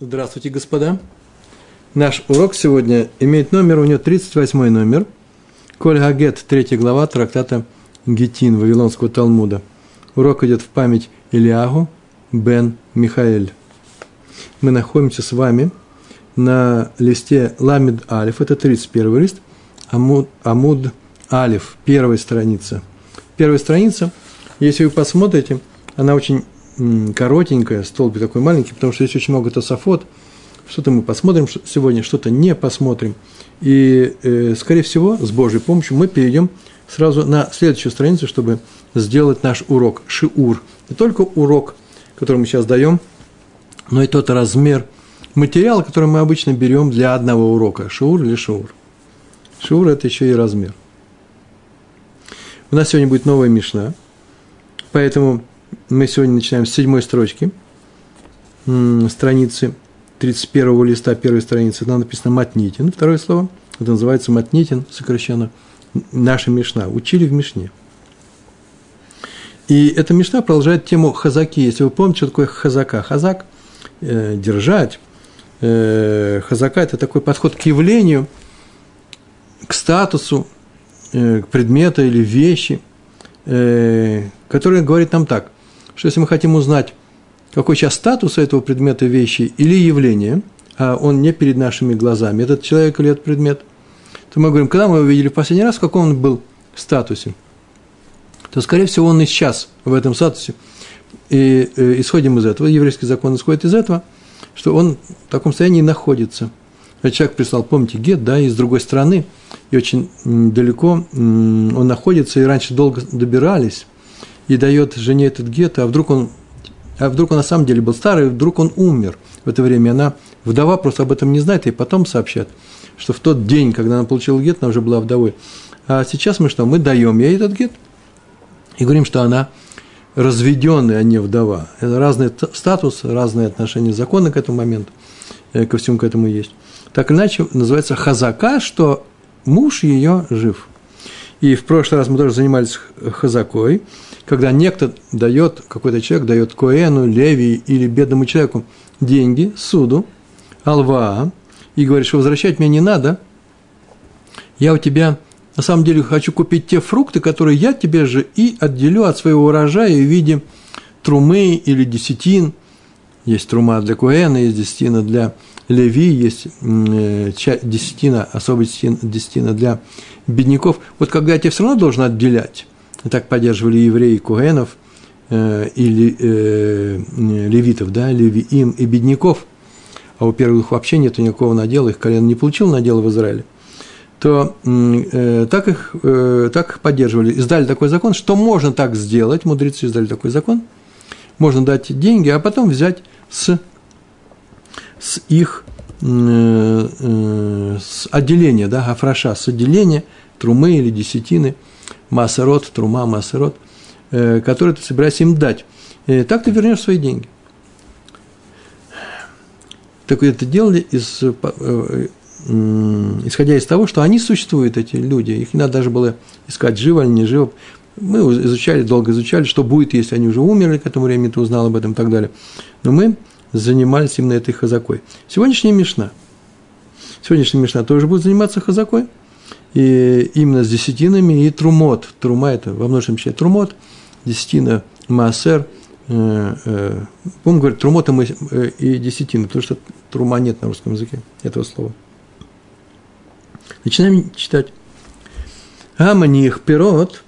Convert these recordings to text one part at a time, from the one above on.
Здравствуйте, господа. Наш урок сегодня имеет номер, у него 38 номер. Коль Гагет, 3 глава трактата Гетин Вавилонского Талмуда. Урок идет в память Илиагу бен Михаэль. Мы находимся с вами на листе Ламид Алиф, это 31 лист, Амуд, Амуд Алиф, первая страница. Первая страница, если вы посмотрите, она очень коротенькая, столбик такой маленький, потому что здесь очень много тософот. Что-то мы посмотрим сегодня, что-то не посмотрим. И, э, скорее всего, с Божьей помощью мы перейдем сразу на следующую страницу, чтобы сделать наш урок, шиур. Не только урок, который мы сейчас даем, но и тот размер материала, который мы обычно берем для одного урока. Шиур или шиур. Шиур – это еще и размер. У нас сегодня будет новая мишна, поэтому мы сегодня начинаем с седьмой строчки, страницы 31 листа первой страницы. Там написано «матнитин», второе слово. Это называется «матнитин», сокращенно «наша мишна». Учили в мишне. И эта мишна продолжает тему хазаки. Если вы помните, что такое хазака. Хазак э, – держать. Э, хазака – это такой подход к явлению, к статусу, э, к предмету или вещи, который говорит нам так что если мы хотим узнать, какой сейчас статус этого предмета вещи или явления, а он не перед нашими глазами, этот человек или этот предмет, то мы говорим, когда мы его видели в последний раз, в каком он был статусе, то, скорее всего, он и сейчас в этом статусе. И э, исходим из этого, еврейский закон исходит из этого, что он в таком состоянии находится. Человек прислал, помните, гет, да, из другой страны, и очень далеко он находится, и раньше долго добирались, и дает жене этот гет, а вдруг он, а вдруг он на самом деле был старый, вдруг он умер в это время. Она, вдова просто об этом не знает, и потом сообщат, что в тот день, когда она получила гет, она уже была вдовой. А сейчас мы что? Мы даем ей этот гет и говорим, что она разведенная, а не вдова. Это разный статус, разные отношения закона к этому моменту, э, ко всему к этому есть. Так иначе называется хазака, что муж ее жив. И в прошлый раз мы тоже занимались хазакой, когда некто дает, какой-то человек дает Коэну, Леви или бедному человеку деньги, суду, алва, и говорит, что возвращать мне не надо, я у тебя на самом деле хочу купить те фрукты, которые я тебе же и отделю от своего урожая в виде трумы или десятин. Есть трума для Куэна, есть десятина для Леви, есть э, десятина, особая десятина для бедняков. Вот когда я тебе все равно должен отделять, так поддерживали евреи Куэнов э, или э, левитов, да, левиим и бедняков, а у первых вообще нет никакого надела, их колено не получил надела в Израиле, то э, так, их, э, так их поддерживали. Издали такой закон, что можно так сделать, мудрецы издали такой закон, можно дать деньги, а потом взять с, с их э, э, с отделения, да, афраша, с отделения трумы или десятины – массерот, трума, массерот, э, который ты собираешься им дать. И так ты вернешь свои деньги. Так это делали из, э, э, исходя из того, что они существуют, эти люди. Их не надо даже было искать, живо или не живо. Мы изучали, долго изучали, что будет, если они уже умерли к этому времени, ты узнал об этом и так далее. Но мы занимались именно этой хазакой. Сегодняшняя Мишна. Сегодняшняя Мишна тоже будет заниматься хазакой – и именно с десятинами и трумот. Трума – это во множественном числе трумот, десятина – маасер. Э, э, помню, говорит, трумота мы, э, и десятина, потому что трума нет на русском языке этого слова. Начинаем читать. Гаманих пирот,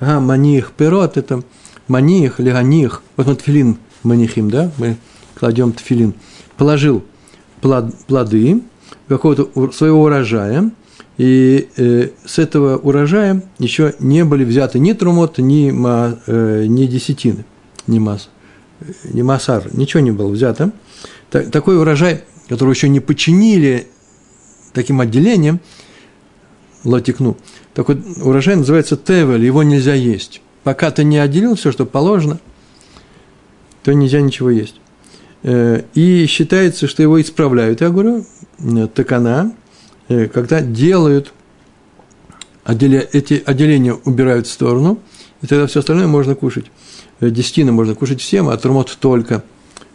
гаманих пирот – это маних, леганих. Вот мы тфилин манихим, да, мы кладем тфилин. Положил плод, плоды какого-то своего урожая – и э, с этого урожая еще не были взяты ни трумот, ни, ма, э, ни десятины, ни, мас, ни масар, ничего не было взято. Так, такой урожай, который еще не починили таким отделением, латикну, такой урожай называется тевель, его нельзя есть. Пока ты не отделил все, что положено, то нельзя ничего есть. Э, и считается, что его исправляют. Я говорю, э, такана, Э, когда делают, отделя, эти отделения убирают в сторону, и тогда все остальное можно кушать. Э, десятины можно кушать всем, а тормот только,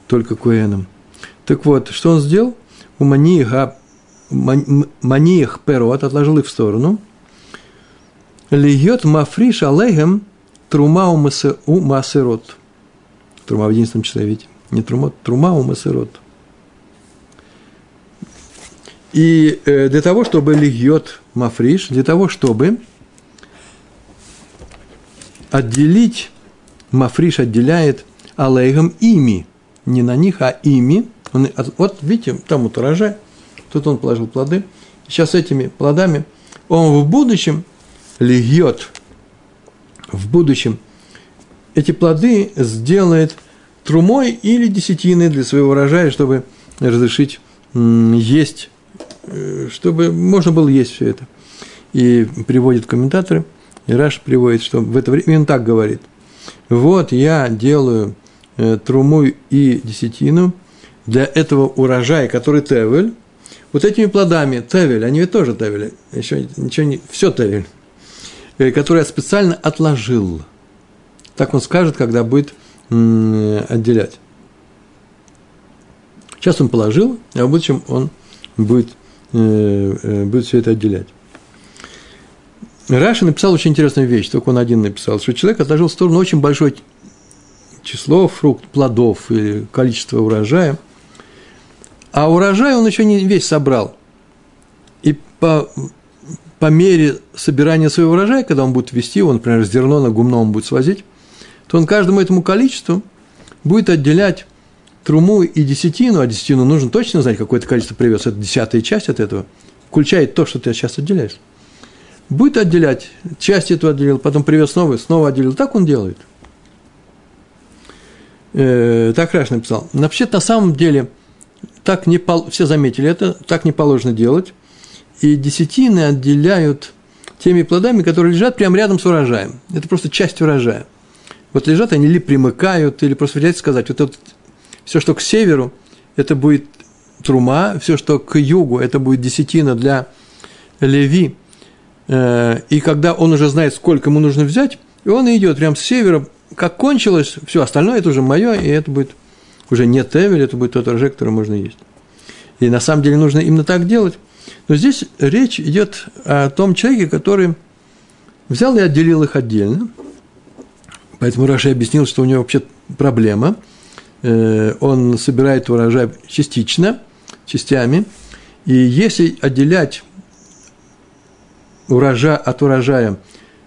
только куэнам. Так вот, что он сделал? У маниха, маниих перот отложил их в сторону. Льет мафриш алейхем трума у масерот. Трума в единственном числе, видите? Не трума, трума у масерот. И э, для того, чтобы льет мафриш, для того, чтобы отделить, мафриш отделяет алейхам ими, не на них, а ими. Он, вот видите, там вот урожай, тут он положил плоды. Сейчас этими плодами он в будущем льет, в будущем эти плоды сделает трумой или десятиной для своего урожая, чтобы разрешить есть, чтобы можно было есть все это. И приводит комментаторы – и Раш приводит, что в это время он так говорит. Вот я делаю э, труму и десятину для этого урожая, который тевель, вот этими плодами тевель, они ведь тоже тевели, еще ничего не, все тевель, э, который я специально отложил. Так он скажет, когда будет отделять. Сейчас он положил, а в будущем он будет, э, э, будет все это отделять. Раша написал очень интересную вещь, только он один написал, что человек отложил в сторону очень большое число фруктов, плодов или количество урожая, а урожай он еще не весь собрал. И по, по мере собирания своего урожая, когда он будет вести, он, например, зерно на гумно он будет свозить, то он каждому этому количеству будет отделять труму и десятину, а десятину нужно точно знать, какое-то количество привез, это десятая часть от этого, включает то, что ты сейчас отделяешь будет отделять, часть эту отделил, потом привез новый, снова отделил. Так он делает. Э, так Раш написал. Вообще, на самом деле, так не, все заметили это, так не положено делать. И десятины отделяют теми плодами, которые лежат прямо рядом с урожаем. Это просто часть урожая. Вот лежат они или примыкают, или просто взять сказать, вот это, все, что к северу, это будет трума, все, что к югу, это будет десятина для леви, Э, и когда он уже знает, сколько ему нужно взять, и он идет прямо с севера, как кончилось, все остальное это уже мое, и это будет уже не тевель, это будет тот рожек, который можно есть. И на самом деле нужно именно так делать. Но здесь речь идет о том человеке, который взял и отделил их отдельно. Поэтому Раша объяснил, что у него вообще проблема. Э, он собирает урожай частично, частями. И если отделять урожа, от урожая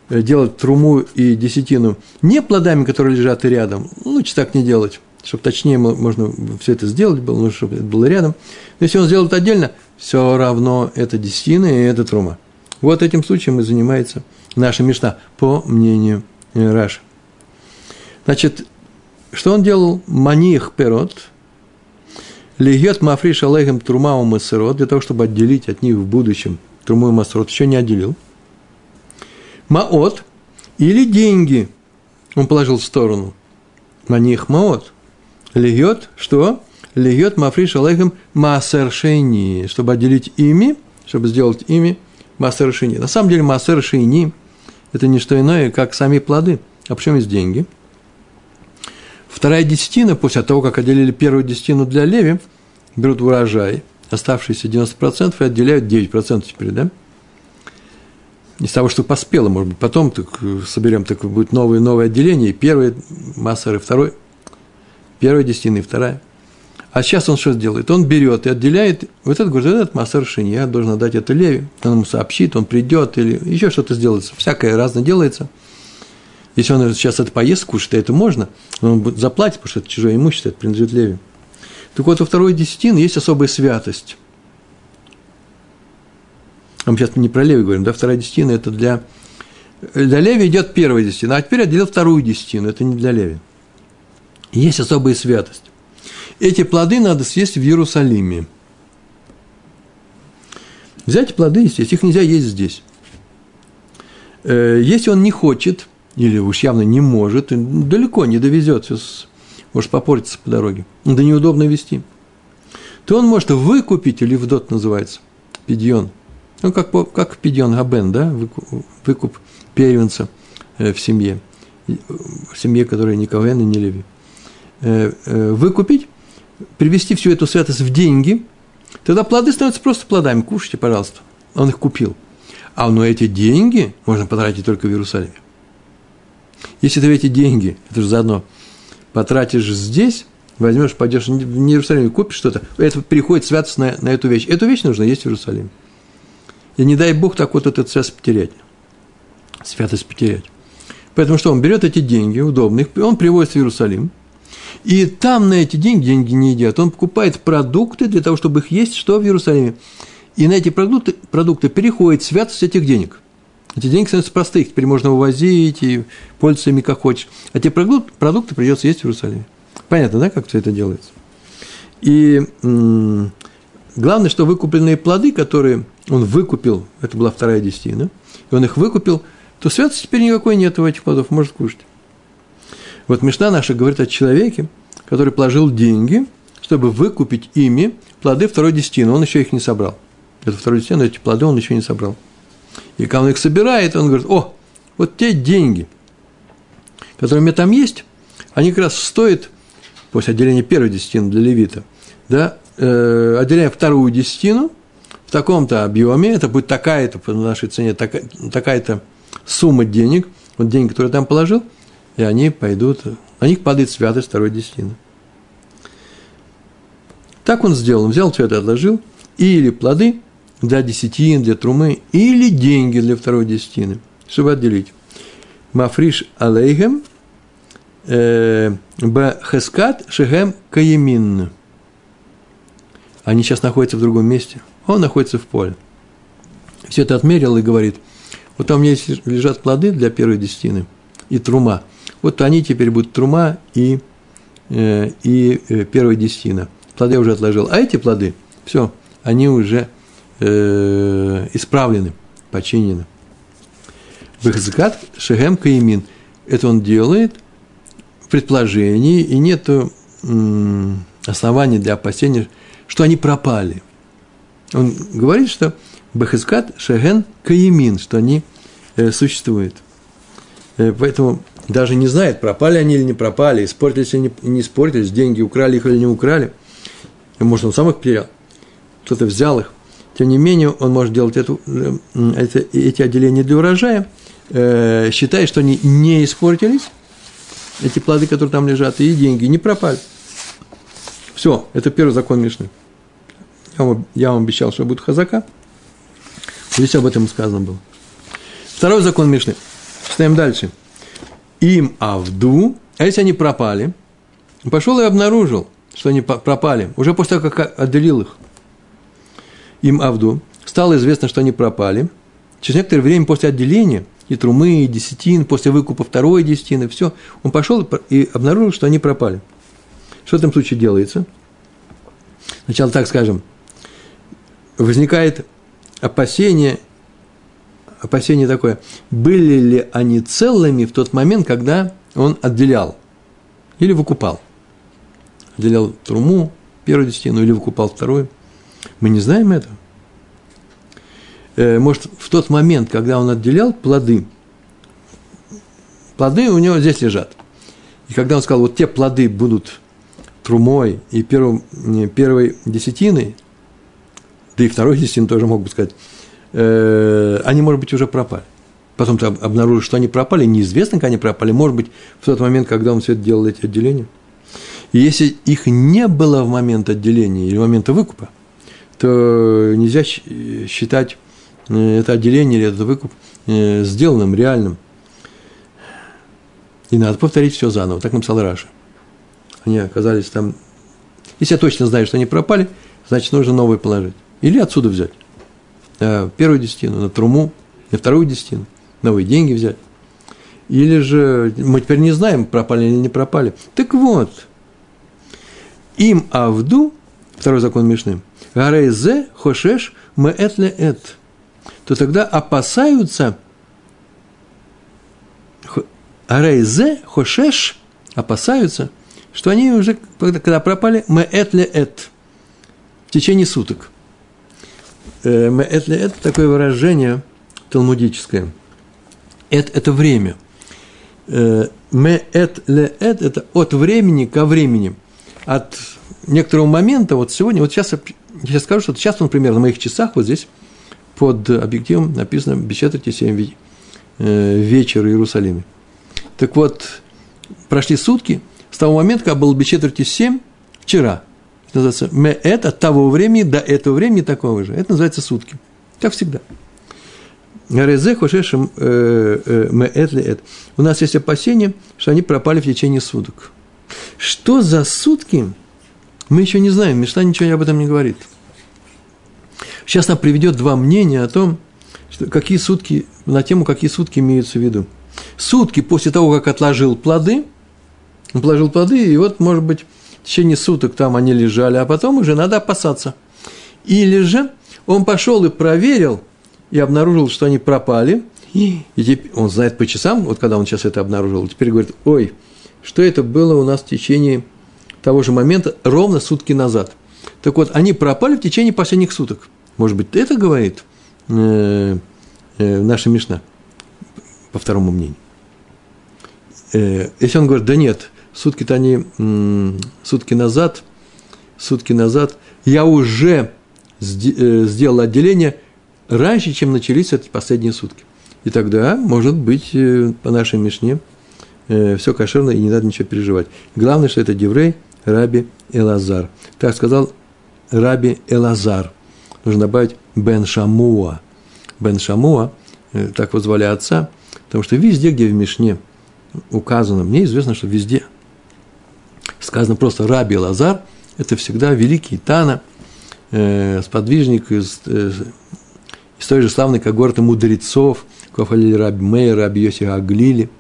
э, делать труму и десятину не плодами, которые лежат рядом, лучше так не делать, чтобы точнее можно все это сделать было, ну, чтобы это было рядом. Но если он сделает отдельно, все равно это десятина и это трума. Вот этим случаем и занимается наша мечта, по мнению э, Раши. Значит, что он делал? Маних перот, легет мафриш алейхем трумаум и сырот, для того, чтобы отделить от них в будущем Труму и Масрот еще не отделил. Маот или деньги он положил в сторону. На них маот. Льет, что? Льет мафриш алейхем маасершени, чтобы отделить ими, чтобы сделать ими маасершени. На самом деле маасершени – это не что иное, как сами плоды. А почему есть деньги? Вторая десятина, после того, как отделили первую десятину для леви, берут урожай – оставшиеся 90% и отделяют 9% теперь, да? Из того, что поспело, может быть, потом так соберем, так будет новое, новое отделение, и первое массер, и второй, первая десятина, и вторая. А сейчас он что сделает? Он берет и отделяет, вот этот говорит, этот массер я должен отдать это Леви, он ему сообщит, он придет, или еще что-то сделается, всякое разное делается. Если он сейчас это поест, кушает, это можно, он будет заплатить, потому что это чужое имущество, это принадлежит Леви. Так вот, во второй десятины есть особая святость. А мы сейчас не про Леви говорим, да, вторая десятина – это для… Для Леви идет первая десятина, а теперь отделил вторую десятину, это не для Леви. Есть особая святость. Эти плоды надо съесть в Иерусалиме. Взять плоды и съесть, их нельзя есть здесь. Э, если он не хочет, или уж явно не может, далеко не довезет может попортиться по дороге, да неудобно вести, то он может выкупить, или вдот называется, пидьон, ну, как, как пидьон габен, да, выкуп, первенца э, в семье, в семье, которая не Кавен и не Леви, э, э, выкупить привести всю эту святость в деньги, тогда плоды становятся просто плодами. Кушайте, пожалуйста. Он их купил. А но эти деньги можно потратить только в Иерусалиме. Если ты эти деньги, это же заодно, потратишь здесь, возьмешь, пойдешь в Иерусалим, купишь что-то, это приходит святость на, на эту вещь. Эту вещь нужно есть в Иерусалиме. И не дай Бог так вот эту святость потерять. Святость потерять. Поэтому что, он берет эти деньги удобные, он привозит в Иерусалим, и там на эти деньги, деньги не едят, он покупает продукты для того, чтобы их есть, что в Иерусалиме. И на эти продукты, продукты переходит святость этих денег. Эти деньги становятся простые, теперь можно увозить и пользоваться ими как хочешь. А те продукты, придется есть в Иерусалиме. Понятно, да, как все это делается? И главное, что выкупленные плоды, которые он выкупил, это была вторая десятина, и он их выкупил, то святости теперь никакой нет у этих плодов, может кушать. Вот Мишна наша говорит о человеке, который положил деньги, чтобы выкупить ими плоды второй десятины. Он еще их не собрал. Это второй десятина, эти плоды он еще не собрал. И когда он их собирает, он говорит, о, вот те деньги, которые у меня там есть, они как раз стоят, после отделения первой десятины для левита, да, э, отделяем вторую десятину в таком-то объеме, это будет такая-то, по нашей цене, такая, такая-то сумма денег, вот деньги, которые я там положил, и они пойдут, на них падает святость второй десятины. Так он сделал, он взял все это, отложил, или плоды для десятин, для трумы, или деньги для второй десятины, чтобы отделить. Мафриш алейхем э, бхескат шехем каемин. Они сейчас находятся в другом месте. Он находится в поле. Все это отмерил и говорит, вот там есть лежат плоды для первой десятины и трума. Вот они теперь будут трума и, э, и э, первая десятина. Плоды я уже отложил. А эти плоды, все, они уже э, исправлены, починены. Бехзакат шехем каимин. Это он делает в предположении, и нет оснований для опасения, что они пропали. Он говорит, что Бехескат Шеген Каимин, что они э, существуют. Э, поэтому даже не знает, пропали они или не пропали, испортились или не, не испортились, деньги украли их или не украли. Может, он сам их потерял, кто-то взял их. Тем не менее, он может делать эту, э, это, эти отделения для урожая, э, считая, что они не испортились, эти плоды, которые там лежат, и деньги не пропали. Все, это первый закон Мишны. Я вам, я вам обещал, что будет хазака. Здесь об этом сказано было. Второй закон Мишны. Читаем дальше. Им авду, а если они пропали, пошел и обнаружил, что они пропали, уже после того, как отделил их. Им авду, стало известно, что они пропали. Через некоторое время после отделения и трумы, и десятин, после выкупа второй десятины, все, он пошел и обнаружил, что они пропали. Что в этом случае делается? Сначала так скажем, возникает опасение, опасение такое, были ли они целыми в тот момент, когда он отделял или выкупал. Отделял труму, первую десятину, или выкупал вторую. Мы не знаем этого. Э, может, в тот момент, когда он отделял плоды, плоды у него здесь лежат. И когда он сказал, вот те плоды будут трумой и первым, первой десятиной, да и второй десятин тоже мог бы сказать, э, они, может быть, уже пропали. Потом ты обнаружишь, что они пропали, неизвестно, как они пропали, может быть, в тот момент, когда он все это делал, эти отделения. И если их не было в момент отделения или в момент выкупа, то нельзя считать э, это отделение или этот выкуп э, сделанным, реальным. И надо повторить все заново. Так написал Раша. Они оказались там. Если я точно знаю, что они пропали, значит, нужно новые положить. Или отсюда взять. Э, первую десятину, на труму, на вторую десятину, новые деньги взять. Или же мы теперь не знаем, пропали или не пропали. Так вот, им авду, второй закон Мишны, гарейзе хошеш мээт эт, то тогда опасаются, гарейзе хошеш, опасаются, что они уже, когда пропали, мээт эт, в течение суток – это, это такое выражение талмудическое. Это, это время. Ме эт ле эт – это от времени ко времени. От некоторого момента, вот сегодня, вот сейчас я сейчас скажу, что сейчас, например, на моих часах вот здесь под объективом написано без четверти 7 э, вечер в Иерусалиме. Так вот, прошли сутки с того момента, когда было без четверти 7, вчера. Это называется меэт от того времени до этого времени такого же. Это называется сутки. Как всегда. Резе хошешем э, э, меэт ли эт. У нас есть опасение, что они пропали в течение суток. Что за сутки, мы еще не знаем. Мишна ничего об этом не говорит. Сейчас она приведет два мнения о том, что какие сутки, на тему, какие сутки имеются в виду. Сутки после того, как отложил плоды, он положил плоды, и вот, может быть, в течение суток там они лежали, а потом уже надо опасаться. Или же он пошел и проверил, и обнаружил, что они пропали, и теперь он знает по часам, вот когда он сейчас это обнаружил, теперь говорит, ой, что это было у нас в течение того же момента, ровно сутки назад. Так вот, они пропали в течение последних суток. Может быть, это говорит э, э, наша Мишна, по второму мнению. Э, если он говорит, да нет, сутки-то они, сутки назад, сутки назад, я уже э, сделал отделение раньше, чем начались эти последние сутки. И тогда, может быть, по нашей Мишне, все кошерно и не надо ничего переживать. Главное, что это Деврей Раби Элазар. Так сказал Раби Элазар – нужно добавить Бен Шамуа. Бен Шамуа, э, так вот отца, потому что везде, где в Мишне указано, мне известно, что везде сказано просто Раби Лазар, это всегда великий Тана, э, сподвижник из, э, из той же славной когорты мудрецов, Кофалили Раби Мейер, Раби Йоси Аглили,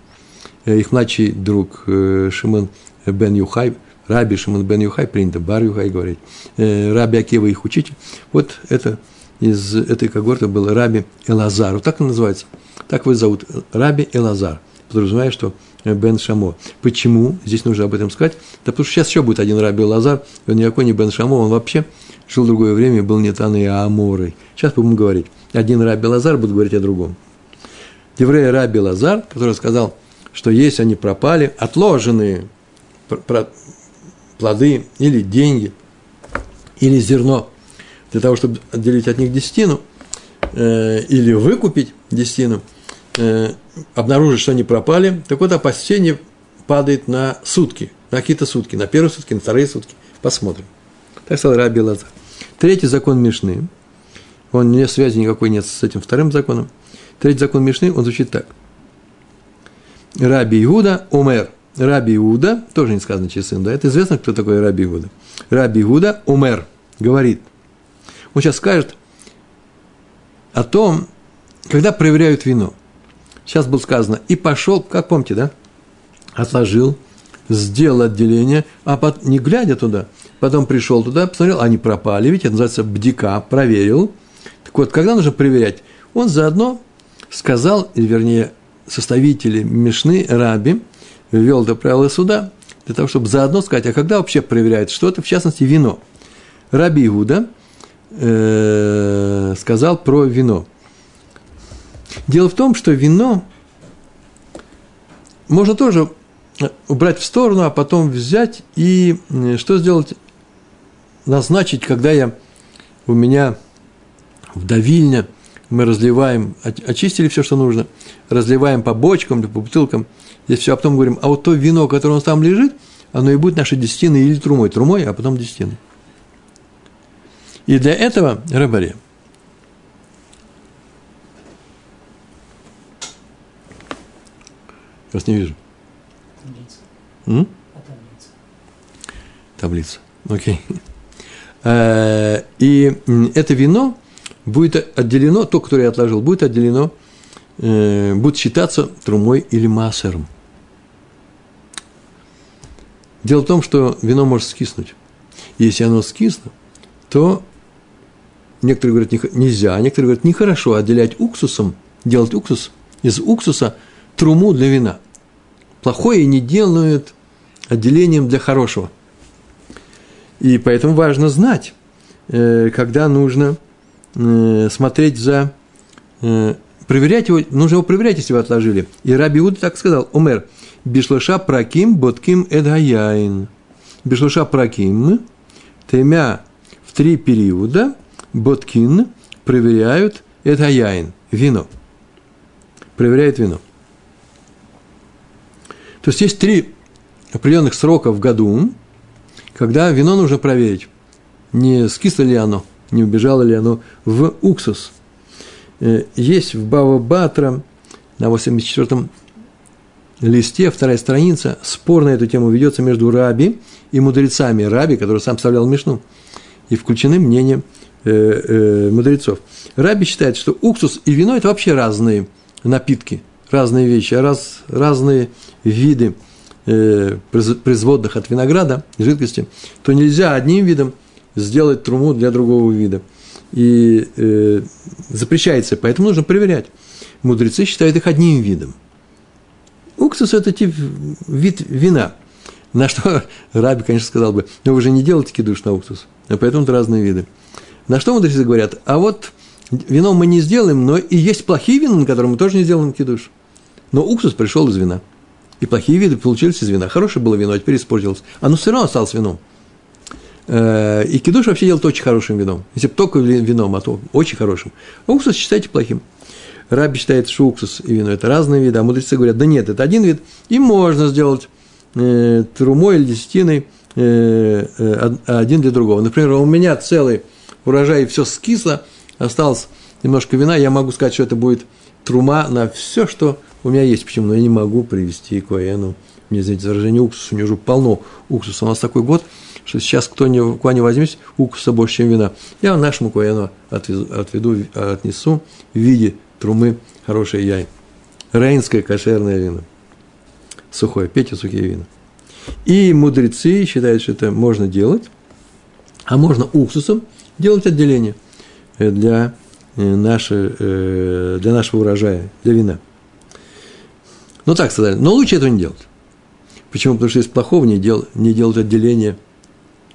э, их младший друг э, Шимон Бен Юхай – Раби Шимон бен Юхай, принято Бар Юхай говорить, э, Раби Акива их учитель. Вот это из этой когорты был Раби Элазар. Вот так он называется. Так его зовут. Раби Элазар. Подразумевая, что Бен Шамо. Почему? Здесь нужно об этом сказать. Да потому что сейчас еще будет один Раби Элазар. Он никакой не Бен Шамо, он вообще жил в другое время, был не Таной, а Аморой. Сейчас будем говорить. Один Раби Лазар будет говорить о другом. Еврей Раби Лазар, который сказал, что если они пропали, отложенные плоды или деньги, или зерно, для того, чтобы отделить от них десятину, э, или выкупить десятину, э, обнаружить, что они пропали, так вот опасение падает на сутки, на какие-то сутки, на первые сутки, на вторые сутки. Посмотрим. Так сказал Раби Лазар. Третий закон Мишны, он не связи никакой нет с этим вторым законом. Третий закон Мишны, он звучит так. Раби Иуда умер. Раби Иуда, тоже не сказано через сын, да, это известно, кто такой Раби Иуда. Раби Иуда умер, говорит. Он сейчас скажет о том, когда проверяют вино. Сейчас было сказано, и пошел, как помните, да, отложил, сделал отделение, а потом, не глядя туда, потом пришел туда, посмотрел, они пропали, ведь это называется бдика, проверил. Так вот, когда нужно проверять, он заодно сказал, вернее, составители Мишны, Раби, ввел это правило суда, для того, чтобы заодно сказать, а когда вообще проверяют что-то, в частности, вино. Раби Иуда э, сказал про вино. Дело в том, что вино можно тоже убрать в сторону, а потом взять и э, что сделать? Назначить, когда я у меня в давильне мы разливаем, очистили все, что нужно, разливаем по бочкам, по бутылкам – здесь все, а потом говорим, а вот то вино, которое у нас там лежит, оно и будет нашей десятиной или трумой. Трумой, а потом десятиной. И для этого рыбаре. Я вас не вижу. Таблица. М? А таблица. Таблица. Окей. Э, и это вино будет отделено, то, которое я отложил, будет отделено, э, будет считаться трумой или массером. Дело в том, что вино может скиснуть. Если оно скисло, то некоторые говорят, нельзя, а некоторые говорят, нехорошо отделять уксусом, делать уксус из уксуса труму для вина. Плохое не делают отделением для хорошего. И поэтому важно знать, э, когда нужно э, смотреть за... Э, проверять его, нужно его проверять, если вы отложили. И Раби Уд так сказал, Умер – Бишлыша праким ботким эдгаяин. Бишлыша праким, тремя, в три периода боткин проверяют это яин, вино. Проверяют вино. То есть есть три определенных срока в году, когда вино нужно проверить, не скисло ли оно, не убежало ли оно в уксус. Э, есть в Бава Батра на 84-м листе, вторая страница, спор на эту тему ведется между раби и мудрецами. Раби, который сам вставлял Мишну, и включены мнения э, э, мудрецов. Раби считает, что уксус и вино – это вообще разные напитки, разные вещи, раз, разные виды э, производных от винограда, жидкости, то нельзя одним видом сделать труму для другого вида. И э, запрещается, поэтому нужно проверять. Мудрецы считают их одним видом – Уксус – это тип, вид вина. На что Раби, конечно, сказал бы, но вы же не делаете кидуш на уксус, а поэтому это разные виды. На что мудрецы говорят, а вот вино мы не сделаем, но и есть плохие вина, на которые мы тоже не сделаем кидуш. Но уксус пришел из вина. И плохие виды получились из вина. Хорошее было вино, а теперь испортилось. Оно все равно осталось вином. Э, и кидуш вообще делает очень хорошим вином. Если бы только вином, а то очень хорошим. А уксус считайте плохим. Раби считает, что уксус и вино – это разные виды, а мудрецы говорят, да нет, это один вид, и можно сделать э, трумой или десятиной э, э, один для другого. Например, у меня целый урожай, все скисло, осталось немножко вина, я могу сказать, что это будет трума на все, что у меня есть. Почему? Но я не могу привести к. Мне, извините, выражение уксуса, у меня уже полно уксуса. У нас такой год, что сейчас кто ни, куда не возьмись, уксуса больше, чем вина. Я нашему коэну отведу, отведу, отнесу в виде трумы хорошие яй. Рейнское кошерное вино. Сухое, пейте сухие вина. И мудрецы считают, что это можно делать, а можно уксусом делать отделение для, э, нашей, э, для нашего урожая, для вина. Ну, так сказали. Но лучше этого не делать. Почему? Потому что из плохого не, дел, не делают отделение.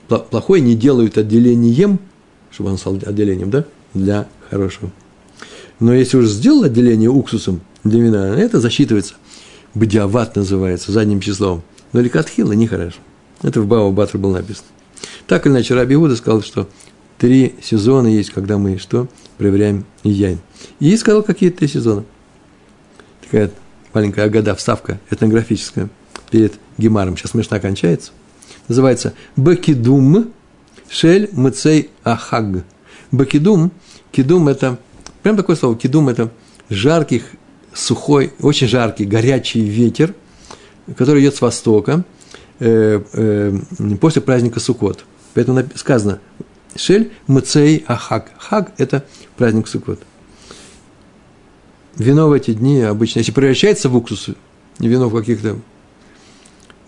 Плохое не делают отделением, чтобы он стал отделением, да, для хорошего. Но если уже сделал отделение уксусом для вина, это засчитывается. Бадиават называется, задним числом. Но ликатхила нехорошо. Это в Бао Батр было написано. Так или иначе, Раби Иуда сказал, что три сезона есть, когда мы что? Проверяем яйн. И сказал, какие три сезона. Такая маленькая агада, вставка этнографическая перед Гемаром. Сейчас смешно кончается. Называется Бакидум Шель Мцей Ахаг. Бакидум, кидум – это Прям такое слово. Кидум – это жаркий, сухой, очень жаркий, горячий ветер, который идет с востока э, э, после праздника Суккот. Поэтому сказано Шель Мцей Ахак. Хак – это праздник Суккот. Вино в эти дни обычно, если превращается в уксус, вино в каких-то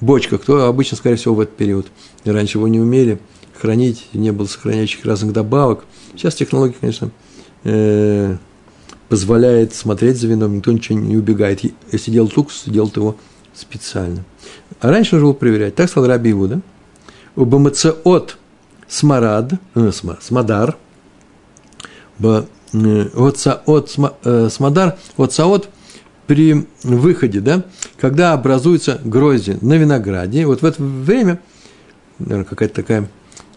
бочках, то обычно, скорее всего, в этот период. Раньше его не умели хранить, не было сохраняющих разных добавок. Сейчас технологии, конечно, э, позволяет смотреть за вином, никто ничего не убегает. Если делает уксус, делает его специально. А раньше нужно было проверять. Так сказал Раби Иуда. У от смарад, э, смадар, от э, смадар, от саот при выходе, да, когда образуются грозди на винограде, вот в это время, наверное, какая-то такая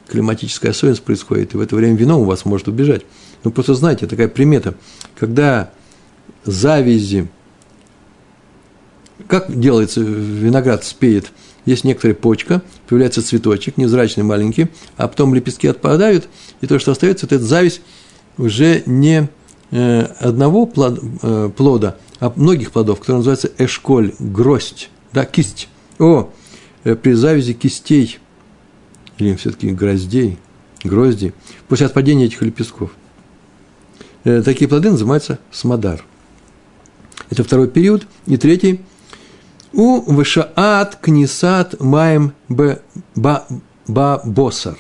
климатическая особенность происходит, и в это время вино у вас может убежать. Ну, просто знаете, такая примета, когда завязи, как делается виноград спеет, есть некоторая почка, появляется цветочек, невзрачный, маленький, а потом лепестки отпадают, и то, что остается, эта зависть уже не э, одного плода, э, плода, а многих плодов, который называется эшколь, гроздь, да, кисть. О, э, при завязи кистей, или все-таки гроздей, грозди, после отпадения этих лепестков – такие плоды называются смодар. Это второй период. И третий. У вышаат книсат маем б ба, ба босар.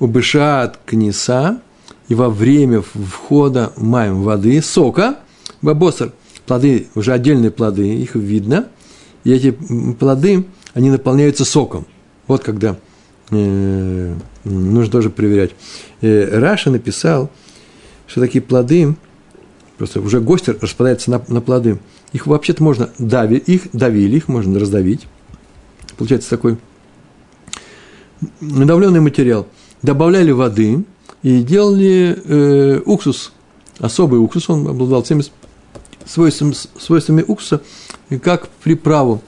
У бышаат книса и во время входа маем воды, сока, бабосар, плоды, уже отдельные плоды, их видно, и эти плоды, они наполняются соком. Вот когда э, нужно тоже проверять. Э, Раша написал, что такие плоды, просто уже гость распадается на, на плоды, их вообще-то можно давить, их давили, их можно раздавить. Получается такой надавленный материал, добавляли воды и делали э, уксус, особый уксус, он обладал всеми свойствами, свойствами уксуса, как приправу,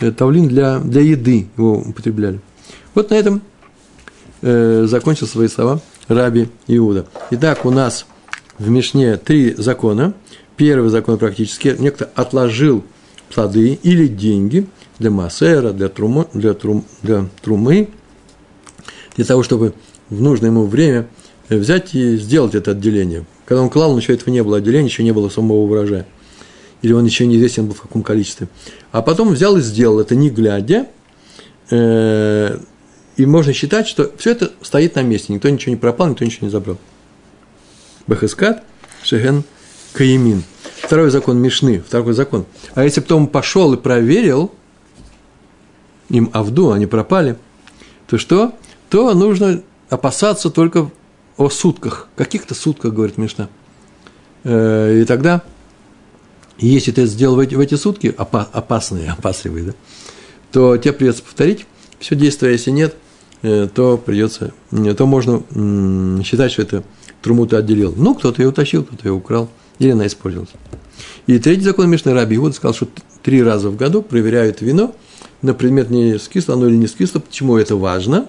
э, тавлин для, для еды его употребляли. Вот на этом э, закончил свои слова Раби Иуда. Итак, у нас в Мишне три закона. Первый закон практически, некто отложил плоды или деньги для массера, для, трумы, для, трум, для трумы, для того, чтобы в нужное ему время взять и сделать это отделение. Когда он клал, еще этого не было отделения, еще не было самого урожая. Или он еще неизвестен был в каком количестве. А потом взял и сделал это не глядя. Э, и можно считать, что все это стоит на месте. Никто ничего не пропал, никто ничего не забрал. Бахескат, Шеген, Каимин. Второй закон Мишны, второй закон. А если потом пошел и проверил, им Авду, они пропали, то что? То нужно опасаться только о сутках, каких-то сутках, говорит Мишна. Э, и тогда, если ты сделал в эти, сутки, опасные, опасливые, да, то тебе придется повторить все действие, если нет, э, то придется, то можно считать, что это труму ты отделил. Ну, кто-то ее утащил, кто-то ее украл, или она использовалась. И третий закон Мишны Раби Иуда сказал, что три раза в году проверяют вино на предмет не скисло оно или не скисло. Почему это важно?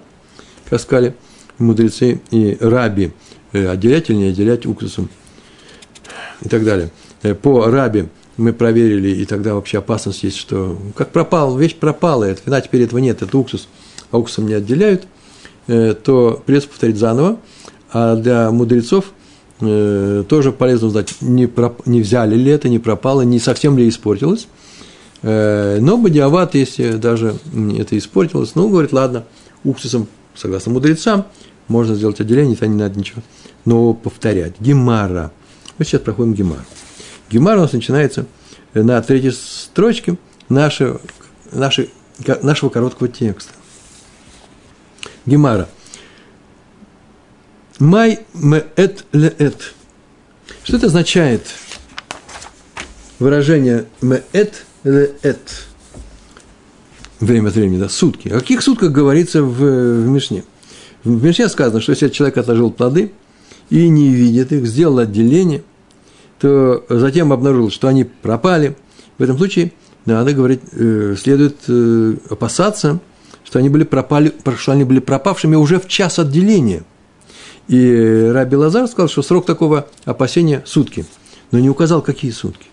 Как сказали мудрецы и раби, э, отделять или не отделять уксусом и так далее. Э, по раби мы проверили, и тогда вообще опасность есть, что как пропал, вещь пропала, это вина теперь этого нет, это уксус, а уксусом не отделяют, э, то придется повторить заново – а для мудрецов э, тоже полезно узнать, не, проп, не взяли ли это, не пропало, не совсем ли испортилось. Э, но бодиават, если даже это испортилось, ну, говорит, ладно, уксусом, согласно мудрецам, можно сделать отделение, это не надо ничего. Но повторять. Гемара. Мы сейчас проходим Гемар. Гемар у нас начинается на третьей строчке нашего, нашей, нашего короткого текста. Гемара. Май меэт леэт. Что это означает выражение меэт леэт? Время от времени, да, сутки. О каких сутках говорится в, в Мишне? В Мишне сказано, что если человек отложил плоды и не видит их, сделал отделение, то затем обнаружил, что они пропали. В этом случае надо говорить, э, следует э, опасаться, что они были пропали, что они были пропавшими уже в час отделения – и Раби Лазар сказал, что срок такого опасения – сутки. Но не указал, какие сутки.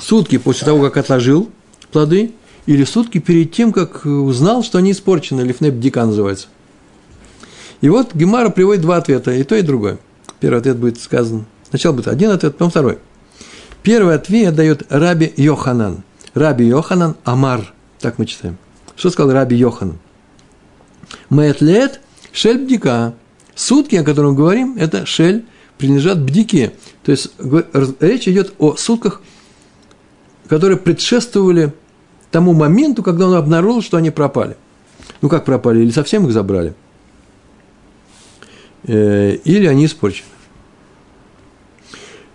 Сутки после того, как отложил плоды, или сутки перед тем, как узнал, что они испорчены, или фнеп-дика называется. И вот Гемара приводит два ответа, и то, и другое. Первый ответ будет сказан. Сначала будет один ответ, потом второй. Первый ответ дает Раби Йоханан. Раби Йоханан Амар. Так мы читаем. Что сказал Раби Йоханан? Мэтлет шельбдика. Сутки, о которых мы говорим, это шель, принадлежат бдике. То есть речь идет о сутках, которые предшествовали тому моменту, когда он обнаружил, что они пропали. Ну, как пропали? Или совсем их забрали? Э, или они испорчены.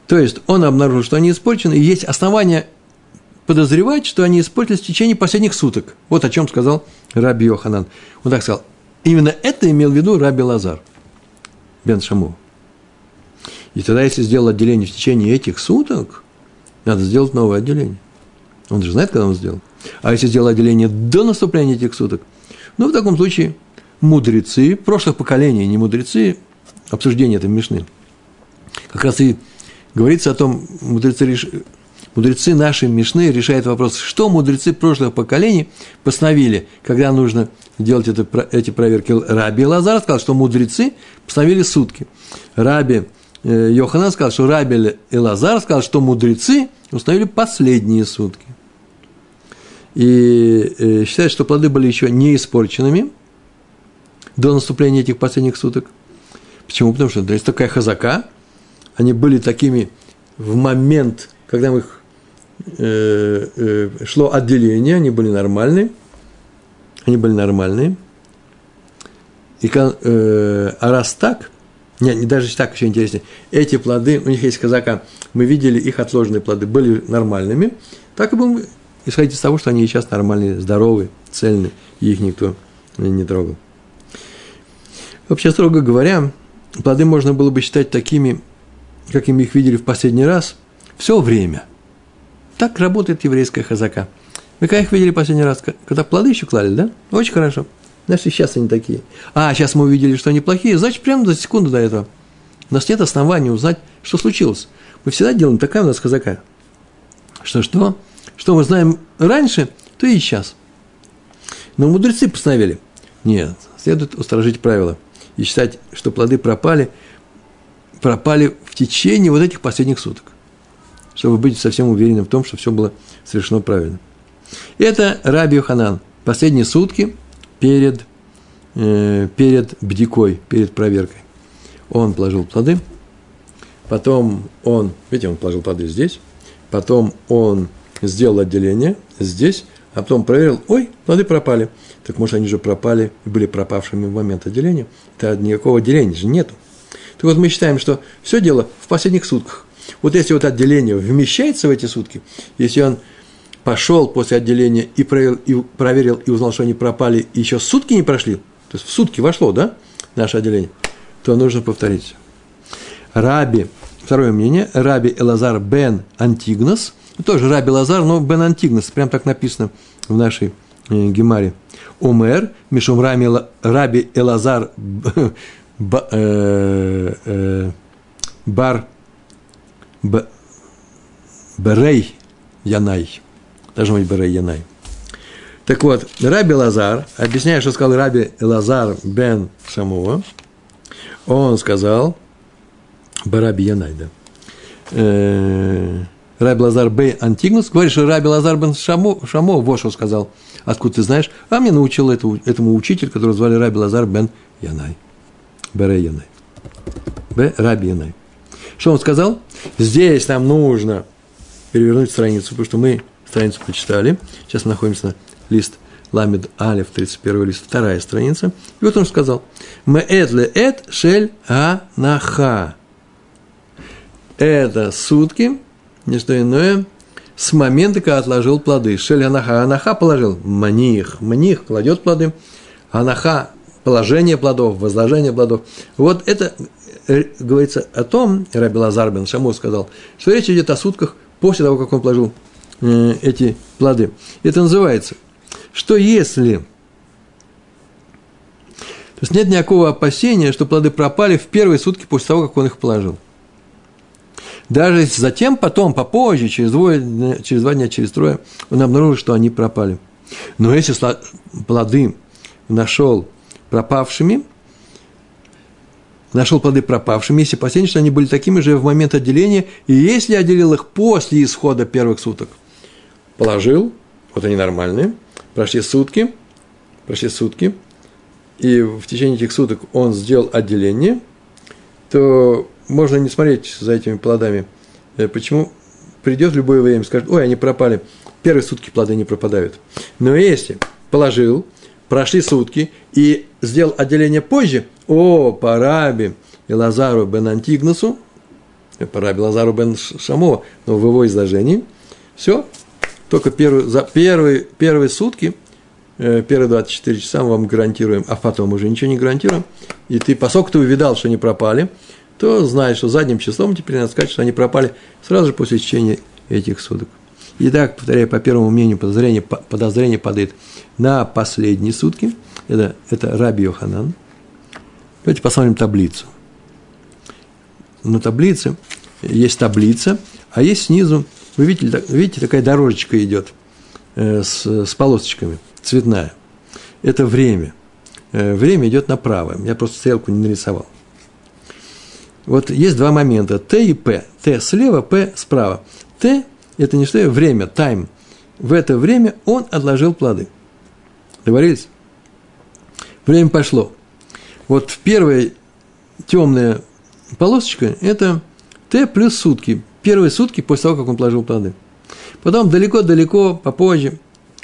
То есть, он обнаружил, что они испорчены, и есть основания подозревать, что они испортились в течение последних суток. Вот о чем сказал Раби Йоханан. Он так сказал. Именно это имел в виду Раби Лазар. Бен Шаму. И тогда, если сделал отделение в течение этих суток, надо сделать новое отделение. Он же знает, когда он сделал. А если сделал отделение до наступления этих суток, ну, в таком случае мудрецы, прошлых поколений, не мудрецы, обсуждение этой Мишны, как раз и говорится о том, мудрецы, реш... мудрецы нашей Мишны решают вопрос, что мудрецы прошлых поколений постановили, когда нужно делать это, эти проверки. Раби Лазар сказал, что мудрецы постановили сутки. Раби э, Йоханан сказал, что Раби Лазар сказал, что мудрецы установили последние сутки. И э, считают, что плоды были еще не испорченными до наступления этих последних суток. Почему? Потому что есть такая хазака, они были такими в момент, когда их э, э, шло отделение, они были нормальные – они были нормальные. И, э, а раз так, не, не даже так еще интереснее, эти плоды, у них есть казака, мы видели их отложенные плоды, были нормальными, так и будем исходить из того, что они сейчас нормальные, здоровые, цельные, и их никто не трогал. Вообще, строго говоря, плоды можно было бы считать такими, какими их видели в последний раз, все время. Так работает еврейская хазака. Вы как их видели последний раз? Когда плоды еще клали, да? Очень хорошо. Значит, сейчас они такие. А, сейчас мы увидели, что они плохие, значит, прямо за секунду до этого. У нас нет оснований узнать, что случилось. Мы всегда делаем такая у нас хазака. Что-что? Что мы знаем раньше, то и сейчас. Но мудрецы постановили. Нет, следует устражить правила и считать, что плоды пропали, пропали в течение вот этих последних суток. Чтобы быть совсем уверенным в том, что все было совершено правильно. Это Раби Ханан. Последние сутки – перед, э, перед бдикой, перед проверкой. Он положил плоды, потом он, видите, он положил плоды здесь, потом он сделал отделение здесь, а потом проверил, ой, плоды пропали. Так может, они же пропали и были пропавшими в момент отделения? То никакого отделения же нету. Так вот, мы считаем, что все дело в последних сутках. Вот если вот отделение вмещается в эти сутки, если он пошел после отделения и проверил, и проверил, и узнал, что они пропали, и еще сутки не прошли, то есть в сутки вошло, да, наше отделение, то нужно повторить. Раби, второе мнение, Раби Элазар бен Антигнос, тоже Раби Лазар, но бен Антигнос, прям так написано в нашей э, Гемаре. Умер, Мишум Рами, Раби Элазар э, э, Бар б, Берей Янай должно быть Берей Янай. Так вот, Раби Лазар, объясняя, что сказал Раби Лазар бен Шамуа, он сказал, Бараби Янай, да, э, Раби Лазар бен Антигнус, говорит, что Раби Лазар бен Шамо, Шамо вот что сказал. Откуда ты знаешь? А мне научил это, этому учитель, которого звали Раби Лазар бен Янай. Бере Янай. Б. Раби Янай. Что он сказал? Здесь нам нужно перевернуть страницу, потому что мы страницу прочитали. Сейчас мы находимся на лист Ламед Алев, 31 лист, вторая страница. И вот он сказал, «Меэт ле эт шель анаха». Это сутки, не что иное, с момента, когда отложил плоды. Шель анаха. Анаха положил. Маних. Маних кладет плоды. Анаха – положение плодов, возложение плодов. Вот это говорится о том, Раби Лазар бен Шаму сказал, что речь идет о сутках после того, как он положил Э, эти плоды. Это называется, что если... То есть нет никакого опасения, что плоды пропали в первые сутки после того, как он их положил. Даже затем, потом, попозже, через, двое, через два дня, через трое, он обнаружил, что они пропали. Но если плоды нашел пропавшими, нашел плоды пропавшими, если опасения, что они были такими же в момент отделения, и если отделил их после исхода первых суток – положил, вот они нормальные, прошли сутки, прошли сутки, и в течение этих суток он сделал отделение, то можно не смотреть за этими плодами. Э, почему? Придет в любое время, скажет, ой, они пропали. Первые сутки плоды не пропадают. Но если положил, прошли сутки и сделал отделение позже, о, по Раби и Лазару бен Антигнусу, э, по Раби Лазару бен Шамо, но в его изложении, все, только первые, за первые, первые сутки, э, первые 24 часа мы вам гарантируем, а потом уже ничего не гарантируем. И ты, поскольку ты увидал, что они пропали, то знаешь, что задним числом теперь надо сказать, что они пропали сразу же после течения этих суток. Итак, повторяю, по первому мнению, подозрение, подозрение падает на последние сутки. Это, это Раби Йоханан. Давайте посмотрим таблицу. На таблице есть таблица, а есть снизу вы видите, видите, такая дорожечка идет э, с, с полосочками, цветная. Это время. Э, время идет направо. Я просто стрелку не нарисовал. Вот есть два момента. Т и П. Т слева, П справа. Т – это не что, время, time. В это время он отложил плоды. Договорились? Время пошло. Вот первая темная полосочка – это Т плюс сутки первые сутки после того, как он положил плоды. Потом далеко-далеко, попозже,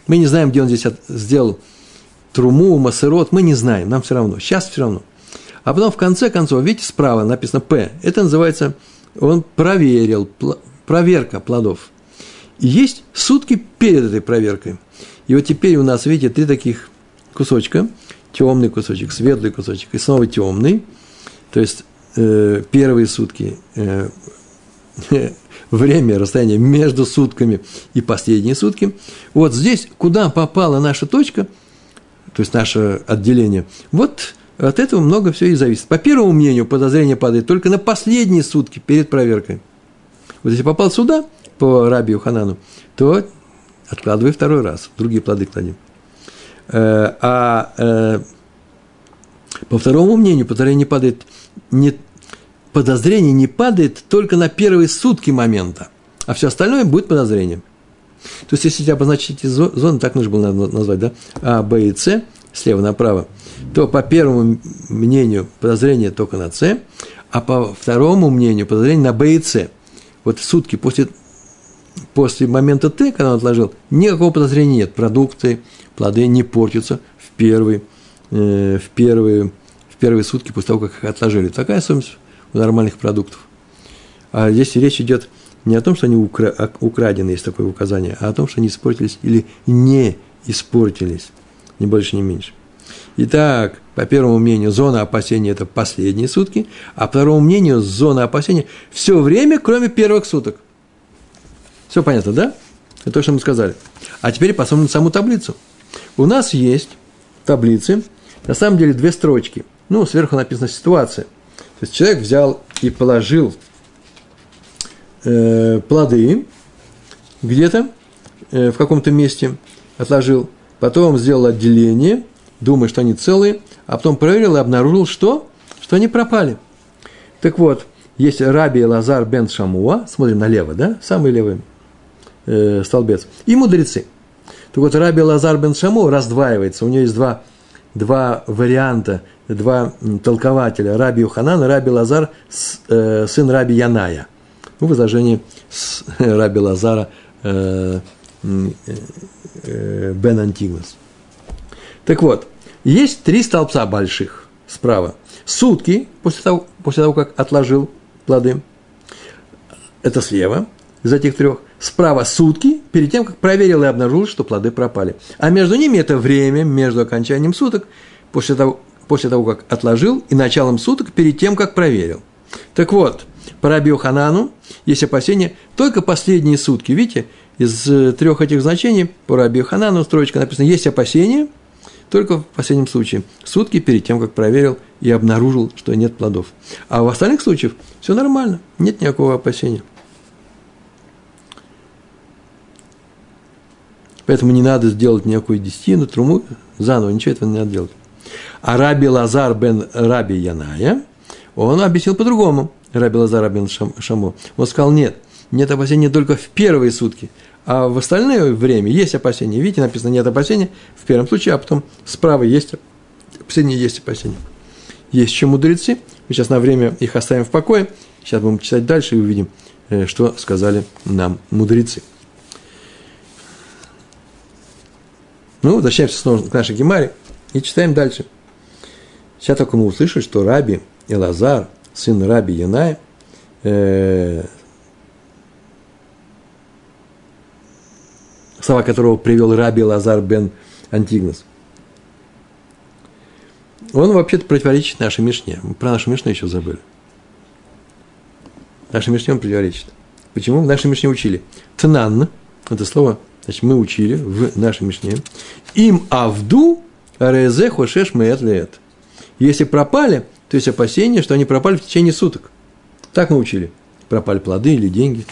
мы не знаем, где он здесь сделал труму, маасерот, мы не знаем, нам все равно, сейчас все равно. А потом в конце концов, видите, справа написано «П», это называется, он проверил, проверка плодов. И есть сутки перед этой проверкой. И вот теперь у нас, видите, три таких кусочка. Темный кусочек, светлый кусочек и снова темный. То есть э, первые сутки э, время, расстояние между сутками и последние сутки. Вот здесь, куда попала наша точка, то есть наше отделение, вот от этого много все и зависит. По первому мнению, подозрение падает только на последние сутки перед проверкой. Вот если попал сюда, по Рабию Ханану, то откладывай второй раз, другие плоды клади. Э, а э, по второму мнению, подозрение не падает, не, подозрение не падает только на первые сутки момента, а все остальное будет подозрением. То есть, если обозначить эти зоны, так нужно было назвать, да, А, Б и С, слева направо, то по первому мнению подозрение только на С, а по второму мнению подозрение на Б и С. Вот сутки после, после момента Т, когда он отложил, никакого подозрения нет. Продукты, плоды не портятся в первые, э, в первые, в первые сутки после того, как их отложили. Такая особенность у нормальных продуктов. А здесь речь идет не о том, что они укра- украдены, есть такое указание, а о том, что они испортились или не испортились, ни больше, ни меньше. Итак, по первому мнению, зона опасения – это последние сутки, а по второму мнению, зона опасения – все время, кроме первых суток. Все понятно, да? Это то, что мы сказали. А теперь посмотрим на саму таблицу. У нас есть таблицы, на самом деле две строчки. Ну, сверху написана ситуация. То есть человек взял и положил э, плоды где-то э, в каком-то месте, отложил, потом сделал отделение – думая, что они целые, а потом проверил и обнаружил, что? Что они пропали. Так вот, есть Раби Лазар бен Шамуа, смотрим налево, да, самый левый э, столбец, и мудрецы. Так вот, Раби Лазар бен Шамуа раздваивается, у него есть два, два варианта, два толкователя, Раби Юханан и Раби Лазар, э, сын Раби Яная. Ну, в изложении с Раби Лазара э, э, бен Антигнос. Так вот, есть три столбца больших справа. Сутки после того, после того как отложил плоды. Это слева из этих трех. Справа сутки, перед тем, как проверил и обнаружил, что плоды пропали. А между ними это время между окончанием суток, после того, после того как отложил, и началом суток, перед тем, как проверил. Так вот, по Рабиу Ханану есть опасения только последние сутки. Видите, из э, трех этих значений по Рабиу Ханану строчка написана «Есть опасения», только в последнем случае, сутки перед тем, как проверил и обнаружил, что нет плодов. А в остальных случаях все нормально, нет никакого опасения. Поэтому не надо сделать никакую десятину, труму, заново, ничего этого не надо делать. А Раби Лазар бен Раби Яная, он объяснил по-другому. Раби Лазар бен Шамо. Он сказал, нет, нет опасения только в первые сутки – а в остальное время есть опасения. Видите, написано нет опасения в первом случае, а потом справа есть опасения, есть опасения. Есть еще мудрецы. Мы сейчас на время их оставим в покое. Сейчас будем читать дальше и увидим, э, что сказали нам мудрецы. Ну, возвращаемся снова к нашей Гемаре и читаем дальше. Сейчас только мы услышали, что Раби Элазар, сын Раби Яная, э, слова которого привел Раби Лазар бен Антигнос. Он вообще-то противоречит нашей Мишне. Мы про нашу Мишну еще забыли. Наша Мишне он противоречит. Почему? В нашей Мишне учили. Тнан, это слово, значит, мы учили в нашей Мишне. Им авду резе хошеш меет леет. Если пропали, то есть опасение, что они пропали в течение суток. Так мы учили. Пропали плоды или деньги.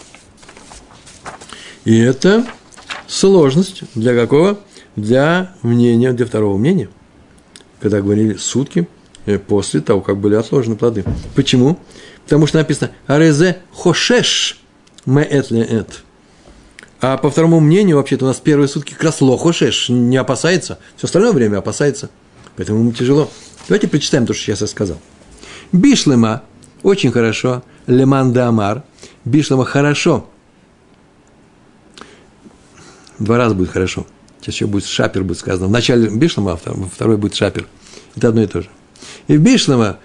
И это сложность для какого? Для мнения, для второго мнения. Когда говорили сутки э, после того, как были отложены плоды. Почему? Потому что написано «Арезе хошеш меэт леэт». А по второму мнению, вообще-то у нас первые сутки как раз лохошеш, не опасается. Все остальное время опасается. Поэтому ему тяжело. Давайте прочитаем то, что сейчас я сказал. Бишлема – очень хорошо. Леман Дамар. Бишлема – хорошо Два раза будет хорошо. Сейчас еще будет шапер, будет сказано. В начале Бишлама, а во второй будет шапер. Это одно и то же. И в Бишлама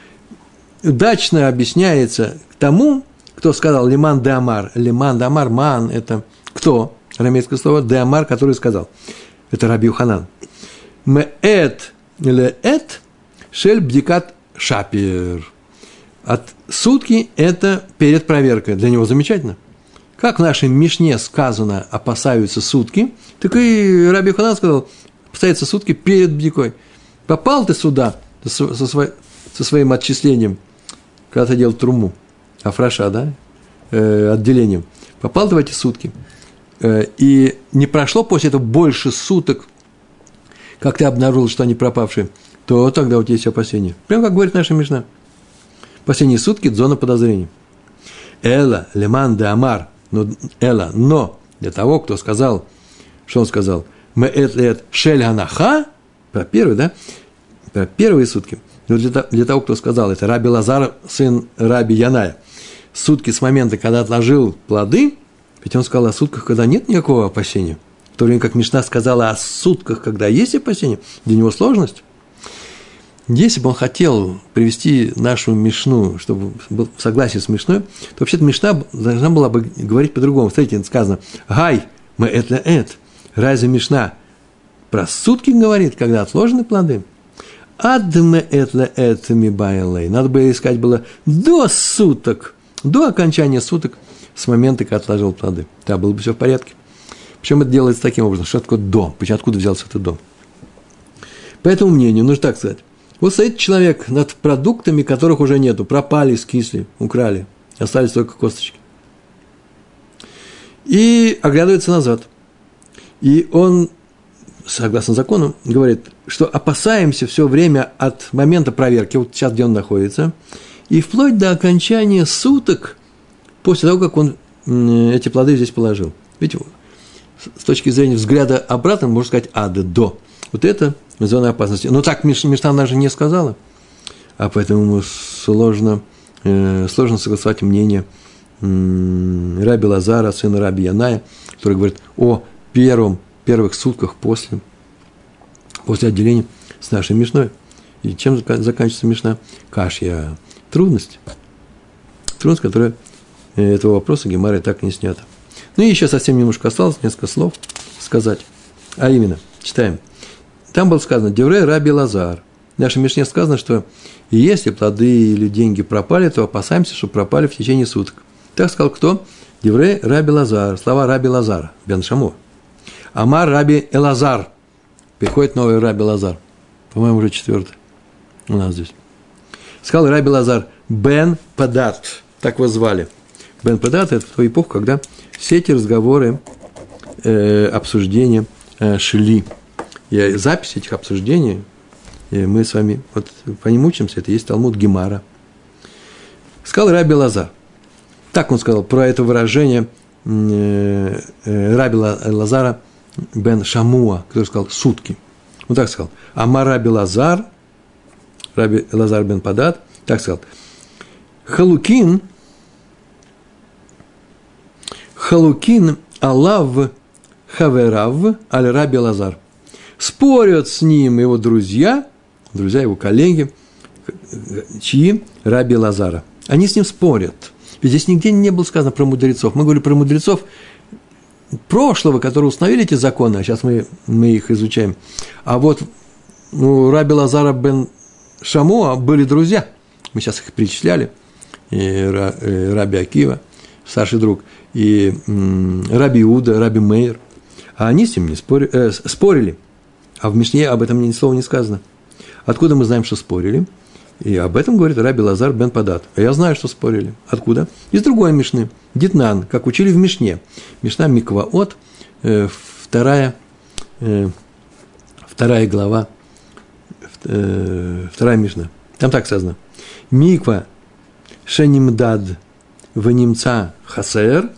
удачно объясняется тому, кто сказал лиман де амар. Лиман ман – это кто? Арамейское слово де амар, который сказал. Это Раби Юханан. Меэт леэт шель бдикат шапир. От сутки – это перед проверкой. Для него замечательно. Как в нашей Мишне сказано «опасаются сутки», так и Раби Ханан сказал «опасаются сутки перед бдикой». Попал ты сюда со, со, со своим отчислением, когда ты делал труму, афраша, да, э, отделением. Попал ты в эти сутки, и не прошло после этого больше суток, как ты обнаружил, что они пропавшие, то тогда у тебя есть опасения. Прямо как говорит наша Мишна. Последние сутки – зона подозрений. Эла, леман де амар, но, эла, но для того, кто сказал, что он сказал, мы это шель анаха, про первый, да, про первые сутки, но для, для того, кто сказал, это Раби Лазар, сын Раби Яная, сутки с момента, когда отложил плоды, ведь он сказал о сутках, когда нет никакого опасения, в то время как Мишна сказала о сутках, когда есть опасение, для него сложность. Если бы он хотел привести нашу Мишну, чтобы был в согласии с Мишной, то вообще-то Мишна должна была бы говорить по-другому. Смотрите, сказано «Гай, мы это это». Разве Мишна про сутки говорит, когда отложены плоды? Адме это это мибайлей. Надо бы искать было до суток, до окончания суток, с момента, когда отложил плоды. Да, было бы все в порядке. Причем это делается таким образом. Что такое до? Почему, откуда взялся это до? По этому мнению, нужно так сказать. Вот стоит человек над продуктами, которых уже нету, пропали, скисли, украли, остались только косточки. И оглядывается назад. И он, согласно закону, говорит, что опасаемся все время от момента проверки, вот сейчас, где он находится, и вплоть до окончания суток после того, как он эти плоды здесь положил. Видите, с точки зрения взгляда обратно, можно сказать, ад, до. Вот это зона опасности. Но так Мишна она же не сказала. А поэтому сложно, э, сложно согласовать мнение Раби Лазара, сына Раби Яная, который говорит о первом, первых сутках после, после отделения с нашей Мишной. И чем заканчивается Мишна? Кашья. Трудность. Трудность, которая этого вопроса Гемары так и не снята. Ну и еще совсем немножко осталось, несколько слов сказать. А именно, читаем. Там было сказано «Деврей Раби Лазар». В нашей Мишне сказано, что если плоды или деньги пропали, то опасаемся, что пропали в течение суток. Так сказал кто? Деврей Раби Лазар. Слова Раби Лазар, Бен Шамо. Амар Раби Элазар. Приходит новый Раби Лазар. По-моему, уже четвертый у нас здесь. Сказал Раби Лазар, Бен Падат. Так его звали. Бен Падат – это в ту эпоху, когда все эти разговоры, э, обсуждения э, шли – и запись этих обсуждений, и мы с вами вот по ним учимся, это есть Талмуд Гемара. Сказал Раби Лазар. Так он сказал про это выражение э, э, Раби Лазара бен Шамуа, который сказал сутки. Он так сказал. Ама Раби Лазар, Раби Лазар бен Падат, так сказал. Халукин, Халукин Алав Хаверав Аль Раби Лазар – Спорят с ним его друзья, друзья его коллеги, чьи? Раби Лазара. Они с ним спорят. Ведь здесь нигде не было сказано про мудрецов. Мы говорили про мудрецов прошлого, которые установили эти законы, а сейчас мы, мы их изучаем. А вот ну, Раби Лазара бен Шамуа были друзья. Мы сейчас их перечисляли. И э, Раби Акива, старший друг, и Раби Иуда, Раби Мейер. А они с ним не спорили, э, спорили – а в Мишне об этом ни слова не сказано. Откуда мы знаем, что спорили? И об этом говорит Раби Лазар бен Падат. А я знаю, что спорили. Откуда? Из другой Мишны. Дитнан, как учили в Мишне. Мишна Микваот, э, вторая, э, вторая глава, э, вторая Мишна. Там так сказано. Миква шенимдад венимца хасер,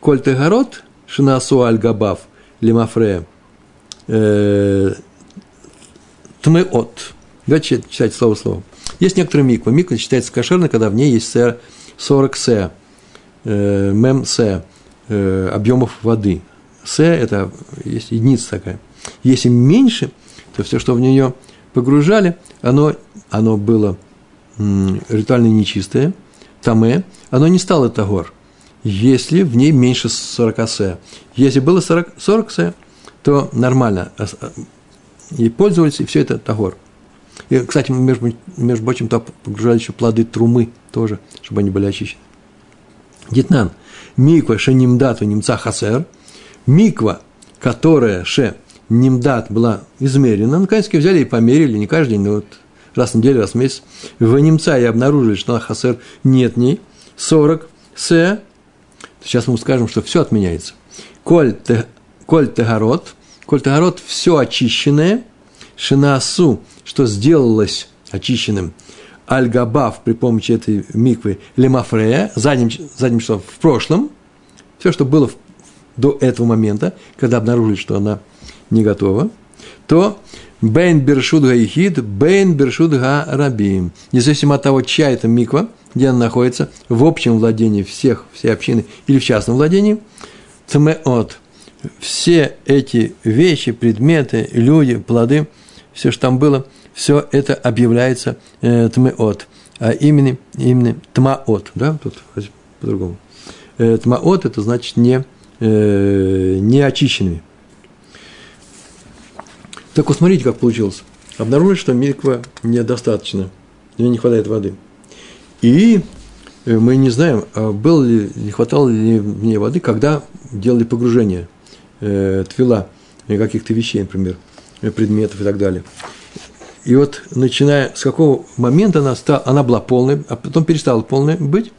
коль тегород шинасу аль габав лимафрея э, тмеот. Давайте читать слово слово. Есть некоторые миквы. Миква считается кошерной, когда в ней есть сэр 40 се, э, мем се, э, объемов воды. Се – это есть единица такая. Если меньше, то все, что в нее погружали, оно, оно было ритуально нечистое, таме, оно не стало тагор, если в ней меньше 40 се. Если было 40, 40 се, то нормально. и пользовались, и все это тагор. И, кстати, между, между прочим, туда погружали еще плоды трумы тоже, чтобы они были очищены. Детнан. Миква шенимдату немца хасер. Миква, которая ше нимдат была измерена. Наконец, взяли и померили, не каждый день, но вот раз в неделю, раз в месяц. В немца и обнаружили, что на хасер нет ней. 40 се. Сейчас мы скажем, что все отменяется. Коль, те, коль тегород. Коль все очищенное. Шинасу, что сделалось очищенным – аль-габав при помощи этой миквы лемафрея, задним, задним числом в прошлом, все, что было в, до этого момента, когда обнаружили, что она не готова, то бейн бершуд гаихид, бейн бершуд га рабим. Независимо от того, чья это миква, где она находится, в общем владении всех, всей общины или в частном владении, цмеот. Все эти вещи, предметы, люди, плоды, все, что там было – все это объявляется э, тмеот, а именно, именно тмаот, да, тут по-другому. Э, тмаот – это значит не, э, не очищенными. Так вот, смотрите, как получилось. Обнаружили, что миква недостаточно, мне не хватает воды. И э, мы не знаем, а было ли, не хватало ли мне воды, когда делали погружение э, твила, каких-то вещей, например, предметов и так далее. И вот начиная с какого момента она, стала, она была полной, а потом перестала полной быть.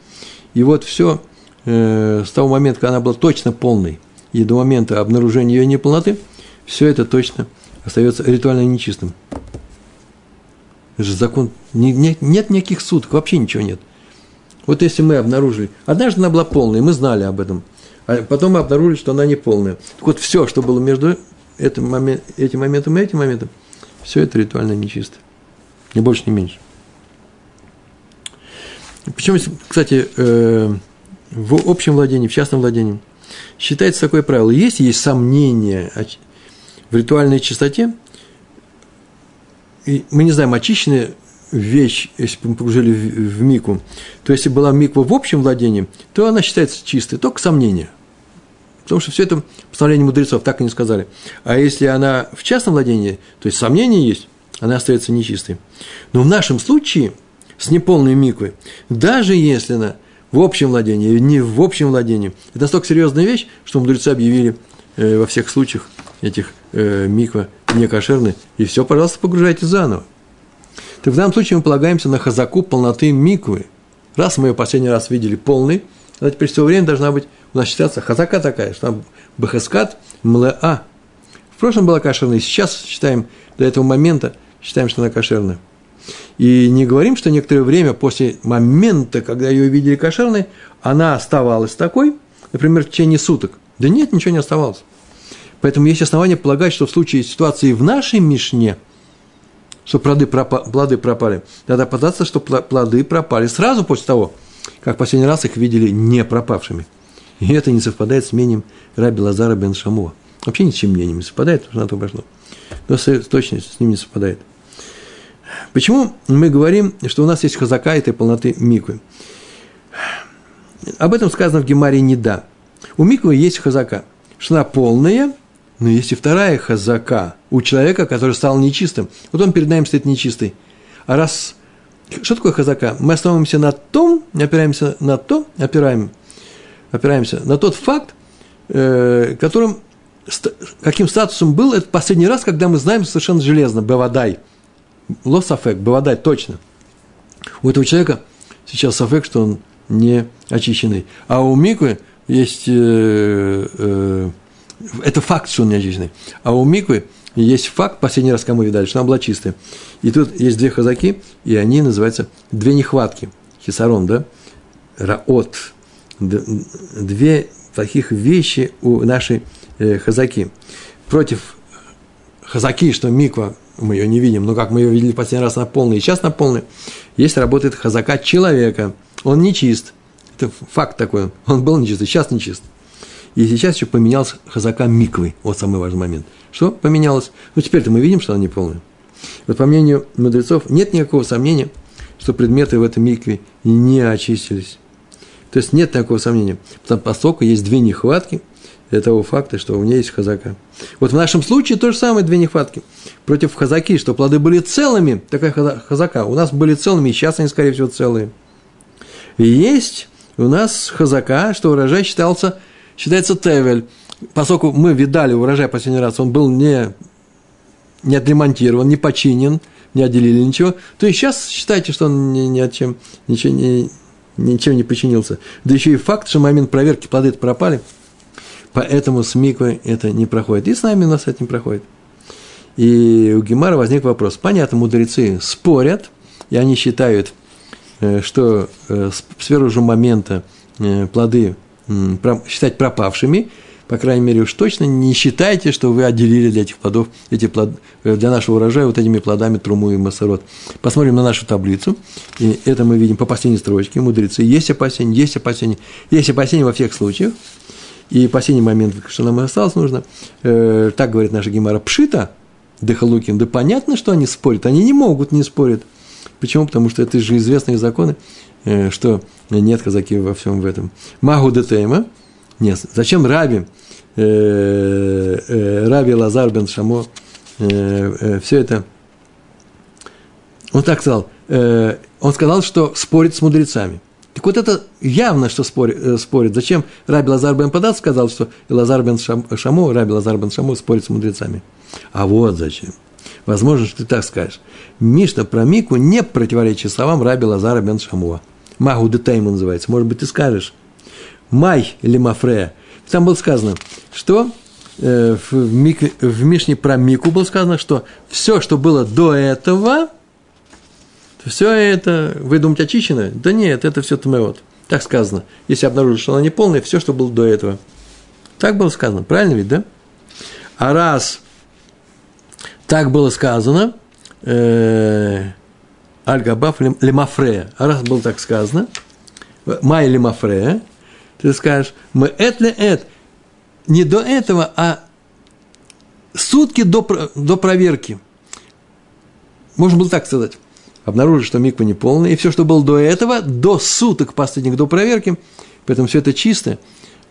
И вот все э, с того момента, когда она была точно полной, и до момента обнаружения ее неполноты, все это точно остается ритуально нечистым. Это же закон, не, не, нет никаких суток, вообще ничего нет. Вот если мы обнаружили, однажды она была полной, мы знали об этом, а потом мы обнаружили, что она не полная. Так вот, все, что было между этим, момент, этим моментом и этим моментом – все это ритуально нечисто. Ни больше, ни меньше. Причем, кстати, э, в общем владении, в частном владении считается такое правило. Если есть сомнения в ритуальной чистоте, и мы не знаем, очищенная вещь, если бы мы погружили в, в мику, то если была миква в общем владении, то она считается чистой, только сомнения. Потому что все это постановление мудрецов, так и не сказали. А если она в частном владении, то есть сомнения есть, она остается нечистой. Но в нашем случае с неполной миквой, даже если она в общем владении, не в общем владении, это настолько серьезная вещь, что мудрецы объявили э, во всех случаях этих э, миква некошерны, и все, пожалуйста, погружайте заново. Так в данном случае мы полагаемся на хазаку полноты миквы. Раз мы ее последний раз видели полный, она теперь все время должна быть у нас считается хазака такая, что там бахаскат млеа. В прошлом была кошерная, сейчас считаем, до этого момента считаем, что она кошерная. И не говорим, что некоторое время после момента, когда ее видели кошерной, она оставалась такой, например, в течение суток. Да нет, ничего не оставалось. Поэтому есть основания полагать, что в случае ситуации в нашей Мишне, что плоды, пропа, плоды пропали, надо податься, что плоды пропали сразу после того, как последний раз их видели не пропавшими. И это не совпадает с мнением Раби Лазара бен Шамуа. Вообще ни с чем мнением не совпадает, потому что на то пошло. Но точно с ним не совпадает. Почему мы говорим, что у нас есть хазака этой полноты миквы? Об этом сказано в Гемаре не да. У миквы есть хазака, она полная, но есть и вторая хазака у человека, который стал нечистым. Вот он перед нами стоит нечистый. А раз... Что такое хазака? Мы основываемся на том, опираемся на то, опираем опираемся на тот факт, э, которым, каким статусом был это последний раз, когда мы знаем совершенно железно, Бавадай, Лосафек, Бавадай, точно. У этого человека сейчас сафек, что он не очищенный. А у Миквы есть, э, э, это факт, что он не. А у Миквы есть факт, последний раз кому видали, что она была чистая. И тут есть две хазаки, и они называются две нехватки. Хисарон, да? Раот, две таких вещи у нашей э, хазаки. Против хазаки, что миква, мы ее не видим, но как мы ее видели последний раз на полной, и сейчас на полной, есть работает хазака человека. Он не чист. Это факт такой. Он был нечист, сейчас нечист. И сейчас еще поменялся хазака миквы. Вот самый важный момент. Что поменялось? Ну, теперь-то мы видим, что она не полная. Вот по мнению мудрецов, нет никакого сомнения, что предметы в этой микве не очистились. То есть нет такого сомнения. Потому поскольку есть две нехватки, того факта, что у нее есть хазака. Вот в нашем случае то же самое, две нехватки. Против хазаки, что плоды были целыми, такая хазака, у нас были целыми, и сейчас они, скорее всего, целые. И есть у нас хазака, что урожай считался, считается тевель. Поскольку мы видали урожай последний раз, он был не, не отремонтирован, не починен, не отделили ничего, то и сейчас считайте, что он ни, ни от чем, ничего не, ничем не починился. Да еще и факт, что момент проверки плоды пропали – Поэтому с миквой это не проходит. И с нами у нас это не проходит. И у Гемара возник вопрос. Понятно, мудрецы спорят, и они считают, э, что э, с первого же момента э, плоды считать пропавшими, по крайней мере, уж точно не считайте, что вы отделили для этих плодов, эти плод, для нашего урожая вот этими плодами труму и массород. Посмотрим на нашу таблицу, и это мы видим по последней строчке, мудрецы. Есть опасения, есть опасения, есть опасения во всех случаях. И последний момент, что нам осталось, нужно, э, так говорит наша Гемара, пшита, Дехалукин, да понятно, что они спорят, они не могут не спорить. Почему? Потому что это же известные законы, э, что нет казаки во всем в этом. Магу детейма, нет, зачем Раби, э, э, Раби Лазар бен Шамо, э, э, все это, он так сказал, э, он сказал, что спорит с мудрецами. Так вот это явно, что спорит. Э. Зачем Раби Лазар бен Падат сказал, что Лазар бен Шаму, Раби Лазар бен Шаму спорит с мудрецами? А вот зачем. Возможно, что ты так скажешь. Мишна про Мику не противоречит словам Раби Лазара бен Шамуа. Магу детайм называется. Может быть, ты скажешь. Май или Мафрея. Там было сказано, что э, в, Мик, в Мишне про Мику было сказано, что все, что было до этого, все это, вы думаете, очищено? Да нет, это все тмеот. Так сказано. Если обнаружить, что она не полная, все, что было до этого. Так было сказано. Правильно ведь, да? А раз так было сказано, э, Аль-Габаф лемафрея, раз было так сказано, май лемафрея, ты скажешь, мы эт ли эт, не до этого, а сутки до, до проверки. Можно было так сказать обнаружили, что миква неполная, и все, что было до этого, до суток последних, до проверки, поэтому все это чисто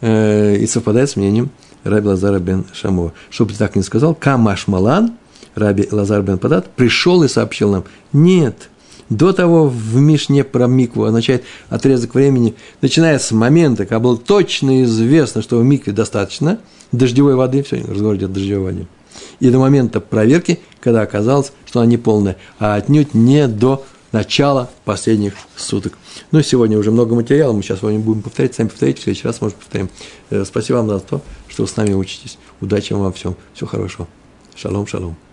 э, и совпадает с мнением Раби Лазара бен Шамова. Чтобы ты так не сказал, Камаш Малан, Раби Лазар бен Падат, пришел и сообщил нам, нет, до того в Мишне про микву означает отрезок времени, начиная с момента, когда было точно известно, что в микве достаточно дождевой воды, все, разговор идет о дождевой воде, и до момента проверки, когда оказалось, что она не полная, а отнюдь не до начала последних суток. Ну, сегодня уже много материала, мы сейчас его будем повторять, сами повторите, в следующий раз, может, повторим. Э, спасибо вам за то, что вы с нами учитесь. Удачи вам во всем. Всего хорошего. Шалом, шалом.